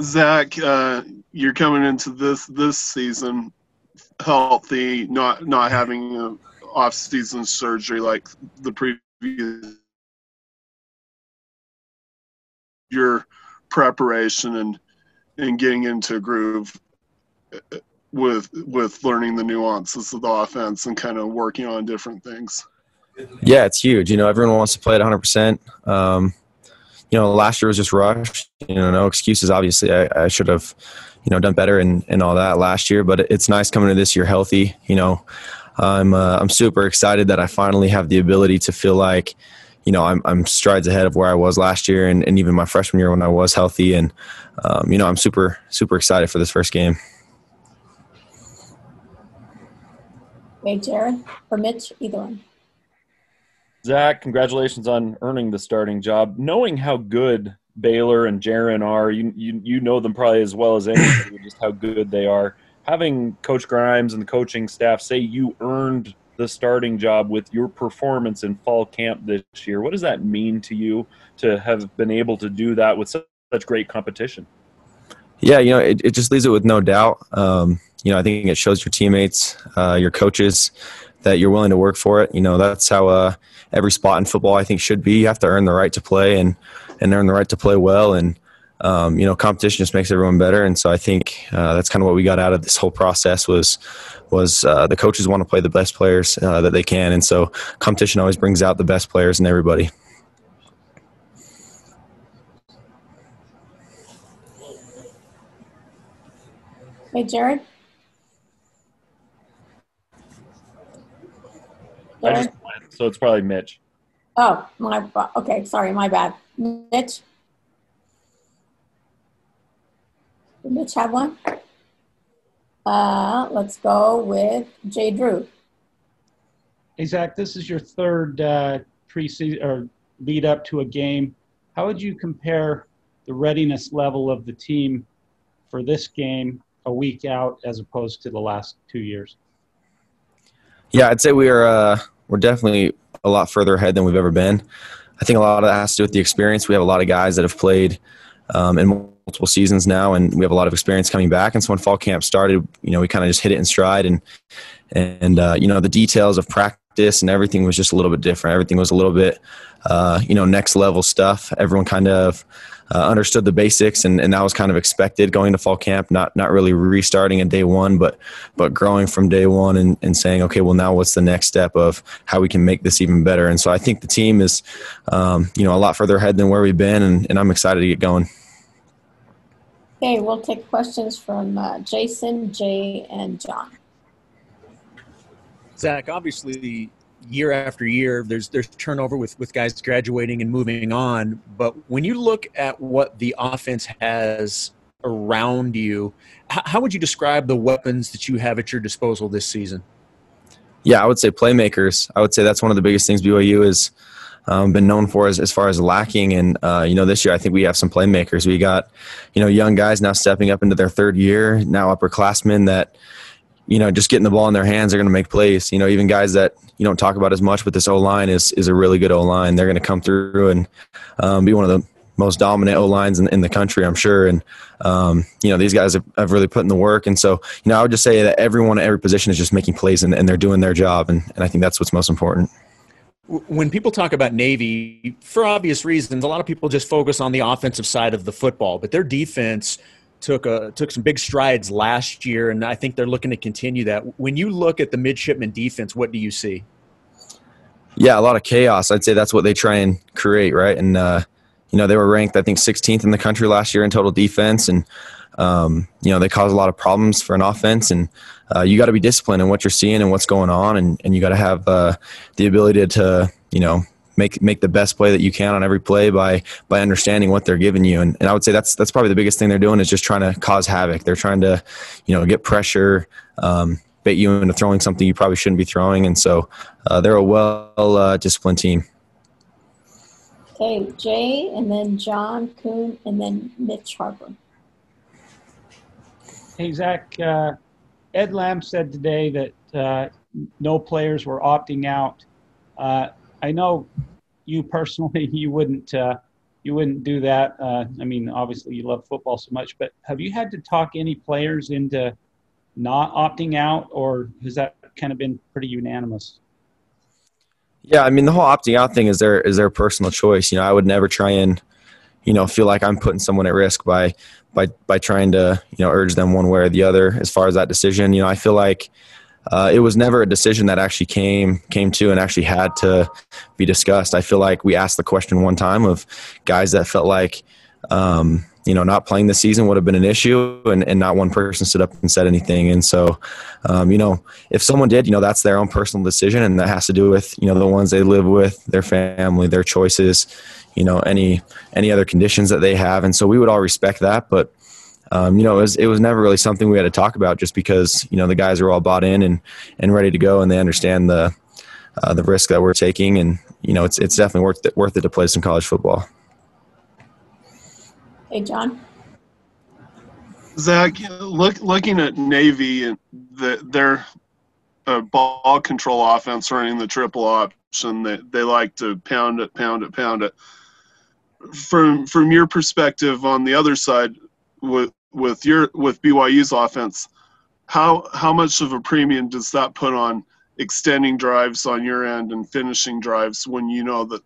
Zach, uh, you're coming into this this season healthy, not not having a off-season surgery like the previous. Your preparation and and getting into a groove uh, with with learning the nuances of the offense and kind of working on different things. Yeah, it's huge. You know, everyone wants to play at 100%. Um, you know, last year was just rushed. You know, no excuses. Obviously, I, I should have, you know, done better and, and all that last year. But it's nice coming to this year healthy. You know, I'm uh, I'm super excited that I finally have the ability to feel like, you know, I'm I'm strides ahead of where I was last year and, and even my freshman year when I was healthy. And um, you know, I'm super super excited for this first game. Okay, Jared or Mitch, either one. Zach, congratulations on earning the starting job. Knowing how good Baylor and Jaren are, you you you know them probably as well as anyone, just how good they are. Having Coach Grimes and the coaching staff say you earned the starting job with your performance in fall camp this year, what does that mean to you to have been able to do that with such great competition? Yeah, you know, it, it just leaves it with no doubt. Um, you know, I think it shows your teammates, uh, your coaches, that you're willing to work for it. You know, that's how uh, every spot in football I think should be. You have to earn the right to play and and earn the right to play well. And um, you know, competition just makes everyone better. And so I think uh, that's kind of what we got out of this whole process was was uh, the coaches want to play the best players uh, that they can, and so competition always brings out the best players in everybody. Hey, Jared. I just went, so it's probably Mitch. Oh, my, okay, sorry, my bad. Mitch? Did Mitch have one? Uh, let's go with Jay Drew. Hey, Zach, this is your third uh, preseason or lead up to a game. How would you compare the readiness level of the team for this game a week out as opposed to the last two years? Yeah, I'd say we are uh, we're definitely a lot further ahead than we've ever been. I think a lot of that has to do with the experience. We have a lot of guys that have played um, in multiple seasons now, and we have a lot of experience coming back. And so when fall camp started, you know, we kind of just hit it in stride, and and uh, you know the details of practice and everything was just a little bit different. Everything was a little bit, uh, you know, next level stuff. Everyone kind of uh, understood the basics, and, and that was kind of expected going to fall camp. Not not really restarting at day one, but but growing from day one and, and saying, okay, well now what's the next step of how we can make this even better? And so I think the team is, um, you know, a lot further ahead than where we've been, and, and I'm excited to get going. Okay, we'll take questions from uh, Jason, Jay, and John. Zach, obviously year after year, there's there's turnover with with guys graduating and moving on. But when you look at what the offense has around you, how, would you describe the weapons that you have at your disposal this season? Yeah, I would say playmakers. I would say that's one of the biggest things BYU has um, been known for as, as far as lacking. And, uh, you know, this year I think we have some playmakers. We got, you know, young guys now stepping up into their third year, now upperclassmen that, you know, just getting the ball in their hands, they're going to make plays. You know, even guys that you don't talk about as much, but this O line is is a really good O line. They're going to come through and um, be one of the most dominant O lines in, in, the country, I'm sure. And um, you know, these guys have, have, really put in the work. And so, you know, I would just say that everyone at every position is just making plays and, and they're doing their job. And, and I think that's what's most important. When people talk about Navy, for obvious reasons, a lot of people just focus on the offensive side of the football, but their defense took a took some big strides last year, and I think they're looking to continue that. When you look at the midshipman defense, what do you see? Yeah, a lot of chaos. I'd say that's what they try and create, right? And uh, you know, they were ranked, I think, 16th in the country last year in total defense, and um, you know, they cause a lot of problems for an offense. And uh, you got to be disciplined in what you're seeing and what's going on, and, and you got to have uh, the ability to, you know, make make the best play that you can on every play by by understanding what they're giving you. And, and I would say that's that's probably the biggest thing they're doing is just trying to cause havoc. They're trying to, you know, get pressure, um, bait you into throwing something you probably shouldn't be throwing. And so uh, they're a well uh, disciplined team. Okay, Jay, and then John Coon, and then Mitch Harper. Hey, Zach. Uh, Ed Lamb said today that uh, no players were opting out. I know you personally, you wouldn't uh, you wouldn't do that. Uh, I mean, obviously you love football so much, but have you had to talk any players into not opting out, or has that kind of been pretty unanimous? Yeah, I mean the whole opting out thing is their is their personal choice. You know, I would never try and you know feel like I'm putting someone at risk by by by trying to you know urge them one way or the other as far as that decision. You know, I feel like uh, it was never a decision that actually came came to and actually had to be discussed. I feel like we asked the question one time of guys that felt like um, you know not playing the season would have been an issue, and, and not one person stood up and said anything. And so, um, you know, if someone did, you know, that's their own personal decision, and that has to do with you know the ones they live with, their family, their choices, you know, any any other conditions that they have. And so we would all respect that, but um, you know, it was, it was never really something we had to talk about just because, you know, the guys are all bought in and, and ready to go and they understand the, uh, the risk that we're taking. And, you know, it's, it's definitely worth it, worth it to play some college football. Hey, John. Zach, look, looking at Navy and the, their uh, ball control offense running the triple option, they, they like to pound it, pound it, pound it. From from your perspective on the other side, with with your with BYU's offense, how how much of a premium does that put on extending drives on your end and finishing drives when you know that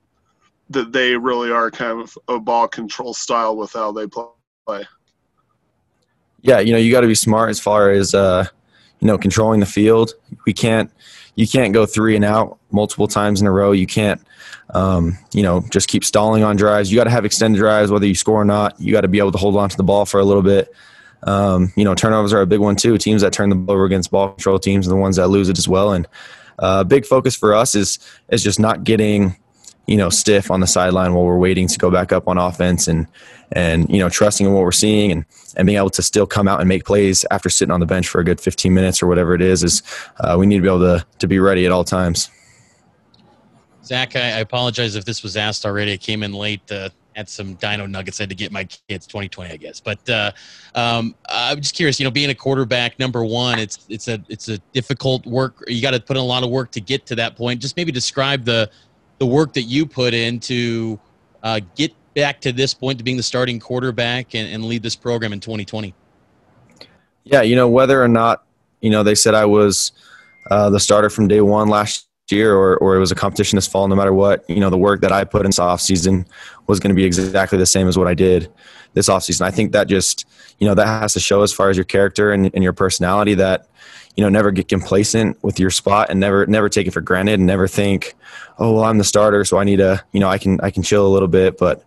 that they really are kind of a ball control style with how they play? Yeah, you know, you got to be smart as far as uh, you know controlling the field. We can't you can't go three and out multiple times in a row. You can't um, you know, just keep stalling on drives. You got to have extended drives, whether you score or not. You got to be able to hold on to the ball for a little bit. Um, you know, turnovers are a big one too. Teams that turn the ball over against ball control teams are the ones that lose it as well. And a uh, big focus for us is is just not getting you know stiff on the sideline while we're waiting to go back up on offense and and you know trusting in what we're seeing and and being able to still come out and make plays after sitting on the bench for a good 15 minutes or whatever it is is uh, we need to be able to to be ready at all times. Zach, I, I, apologize if this was asked already. I came in late. Uh, had some Dino Nuggets. I had to get my kids 2020, I guess. But uh, um, I'm just curious. You know, being a quarterback, number one, it's it's a it's a difficult work. You got to put in a lot of work to get to that point. Just maybe describe the the work that you put in to uh, get back to this point to being the starting quarterback and, and lead this program in 2020. Yeah, you know, whether or not you know they said I was uh, the starter from day one last year or, or it was a competition this fall, no matter what, you know, the work that I put in this off season was going to be exactly the same as what I did this offseason. I think that just, you know, that has to show as far as your character and, and your personality that, you know, never get complacent with your spot and never, never take it for granted and never think, oh, well, I'm the starter. So I need to, you know, I can, I can chill a little bit, but,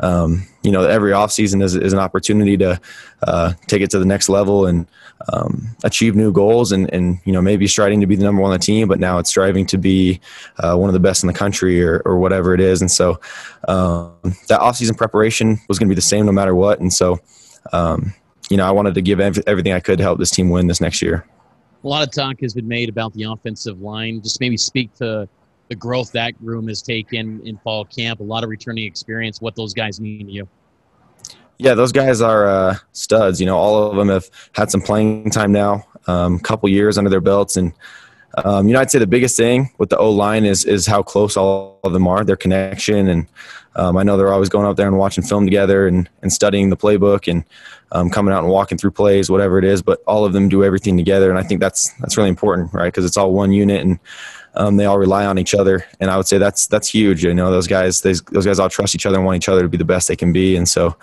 um, you know, every offseason is, is an opportunity to uh, take it to the next level and um, achieve new goals. And, and, you know, maybe striving to be the number one on the team, but now it's striving to be uh, one of the best in the country or, or whatever it is. And so um, that offseason preparation was going to be the same no matter what. And so, um, you know, I wanted to give everything I could to help this team win this next year. A lot of talk has been made about the offensive line. Just maybe speak to the growth that room has taken in fall camp, a lot of returning experience, what those guys mean to you. Yeah, those guys are uh, studs. You know, all of them have had some playing time now, a um, couple years under their belts, and um, you know, I'd say the biggest thing with the O line is is how close all of them are, their connection, and um, I know they're always going out there and watching film together and, and studying the playbook and um, coming out and walking through plays, whatever it is. But all of them do everything together, and I think that's that's really important, right? Because it's all one unit, and um, they all rely on each other, and I would say that's that's huge. You know, those guys, those, those guys all trust each other and want each other to be the best they can be, and so,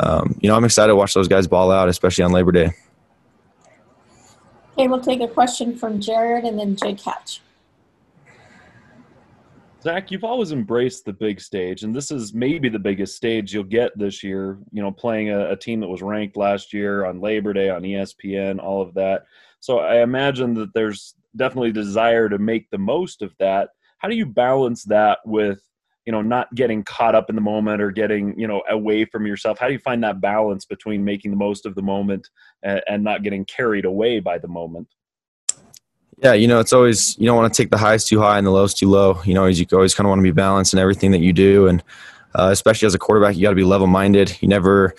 um, you know, I'm excited to watch those guys ball out, especially on Labor Day. Okay, we'll take a question from Jared and then Jake Catch. Zach, you've always embraced the big stage, and this is maybe the biggest stage you'll get this year. You know, playing a, a, team that was ranked last year on Labor Day on ESPN, all of that. So I imagine that there's definitely desire to make the most of that. How do you balance that with you know not getting caught up in the moment or getting you know away from yourself? How do you find that balance between making the most of the moment and, and, not getting carried away by the moment? Yeah you know it's always you don't want to take the highs too high and the lows too low. You know as you always kind of want to be balanced in everything that you do and uh, especially as a quarterback you got to be level minded you never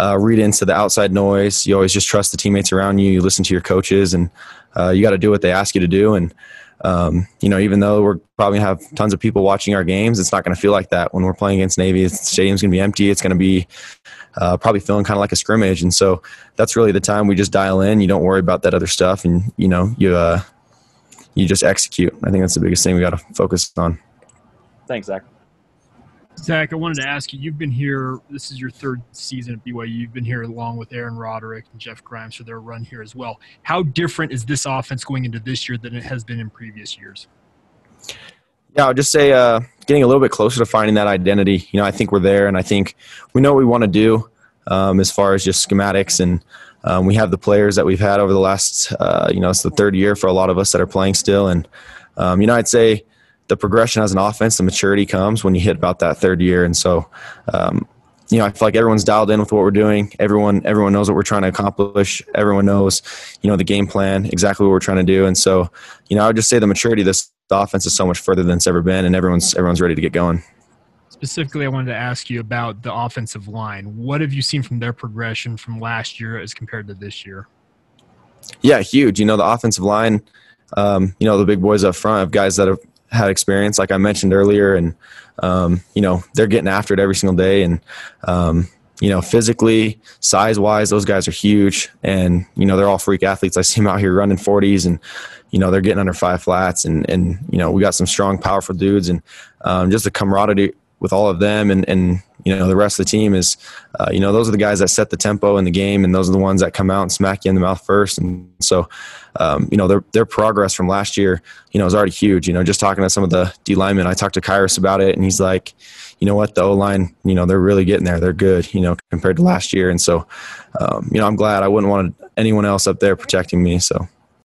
uh, read into the outside noise you always just trust the teammates around you you listen to your coaches and uh, you got to do what they ask you to do. And um, you know, even though we're probably gonna have tons of people watching our games, it's not going to feel like that when we're playing against Navy. The stadium's going to be empty. It's going to be uh, probably feeling kind of like a scrimmage, and so that's really the time we just dial in. You don't worry about that other stuff, and you know, you uh, you just execute. I think that's the biggest thing we got to focus on. Thanks, Zach. Zach, I wanted to ask you. You've been here. This is your third season at BYU. You've been here along with Aaron Roderick and Jeff Grimes for their run here as well. How different is this offense going into this year than it has been in previous years? Yeah, I'll just say uh, getting a little bit closer to finding that identity. You know, I think we're there, and I think we know what we want to do um, as far as just schematics, and um, we have the players that we've had over the last. Uh, you know, it's the third year for a lot of us that are playing still, and um, you know, I'd say the progression as an offense, the maturity comes when you hit about that third year. And so, um, you know, I feel like everyone's dialed in with what we're doing. Everyone, everyone knows what we're trying to accomplish. Everyone knows, you know, the game plan, exactly what we're trying to do. And so, you know, I would just say the maturity of this offense is so much further than it's ever been, and everyone's everyone's ready to get going. Specifically, I wanted to ask you about the offensive line. What have you seen from their progression from last year as compared to this year? Yeah, huge. You know, the offensive line. Um, you know, the big boys up front of guys that have had experience, like I mentioned earlier, and um, you know they're getting after it every single day, and um, you know physically, size wise, those guys are huge, and you know they're all freak athletes. I see them out here running forties, and you know they're getting under five flats, and and you know we got some strong, powerful dudes, and um, just the camaraderie with all of them, and and you know the rest of the team is uh, you know those are the guys that set the tempo in the game and those are the ones that come out and smack you in the mouth first. And so um, you know their their progress from last year you know is already huge. You know just talking to some of the D linemen I talked to Khyiris about it and he's like you know what? The O line you know they're really getting there. They're good you know compared to last year. And so um, you know I'm glad. I wouldn't want anyone else up there protecting me so